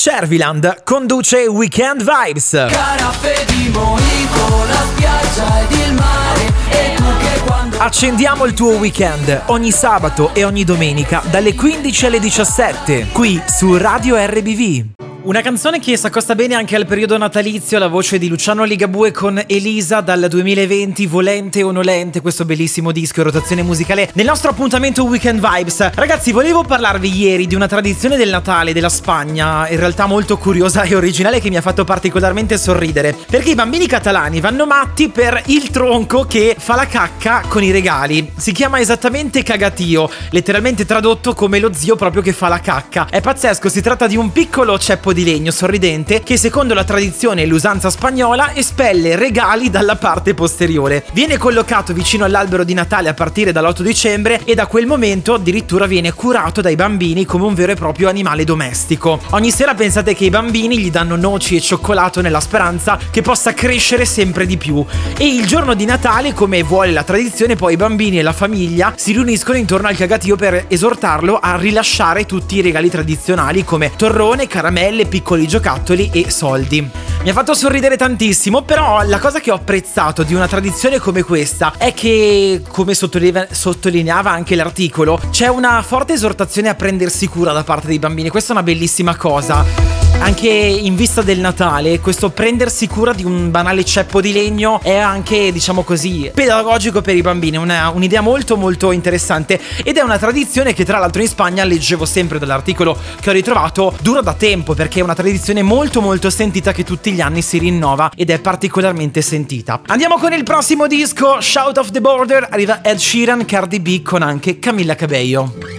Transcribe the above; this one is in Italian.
Cerviland conduce Weekend Vibes. Caraffe di mojito, la spiaggia ed il mare E tu che quando Accendiamo il tuo weekend ogni sabato e ogni domenica dalle 15 alle 17 qui su Radio RBV. Una canzone che si accosta bene anche al periodo natalizio, la voce di Luciano Ligabue con Elisa dal 2020, Volente o Nolente, questo bellissimo disco e rotazione musicale nel nostro appuntamento Weekend Vibes. Ragazzi, volevo parlarvi ieri di una tradizione del Natale della Spagna, in realtà molto curiosa e originale che mi ha fatto particolarmente sorridere, perché i bambini catalani vanno matti per il tronco che fa la cacca con i regali. Si chiama esattamente cagatio, letteralmente tradotto come lo zio proprio che fa la cacca. È pazzesco, si tratta di un piccolo ceppo di legno sorridente che secondo la tradizione e l'usanza spagnola espelle regali dalla parte posteriore. Viene collocato vicino all'albero di Natale a partire dall'8 dicembre e da quel momento addirittura viene curato dai bambini come un vero e proprio animale domestico. Ogni sera pensate che i bambini gli danno noci e cioccolato nella speranza che possa crescere sempre di più. E il giorno di Natale, come vuole la tradizione, poi i bambini e la famiglia si riuniscono intorno al cagatio per esortarlo a rilasciare tutti i regali tradizionali come torrone, caramelle, piccoli giocattoli e soldi. Mi ha fatto sorridere tantissimo, però la cosa che ho apprezzato di una tradizione come questa è che, come sottolinea- sottolineava anche l'articolo, c'è una forte esortazione a prendersi cura da parte dei bambini. Questa è una bellissima cosa. Anche in vista del Natale, questo prendersi cura di un banale ceppo di legno è anche, diciamo così, pedagogico per i bambini. Una- un'idea molto molto interessante ed è una tradizione che tra l'altro in Spagna, leggevo sempre dall'articolo che ho ritrovato, dura da tempo perché è una tradizione molto molto sentita che tutti gli anni si rinnova ed è particolarmente sentita. Andiamo con il prossimo disco, Shout of the Border, arriva Ed Sheeran, Cardi B con anche Camilla Cabello.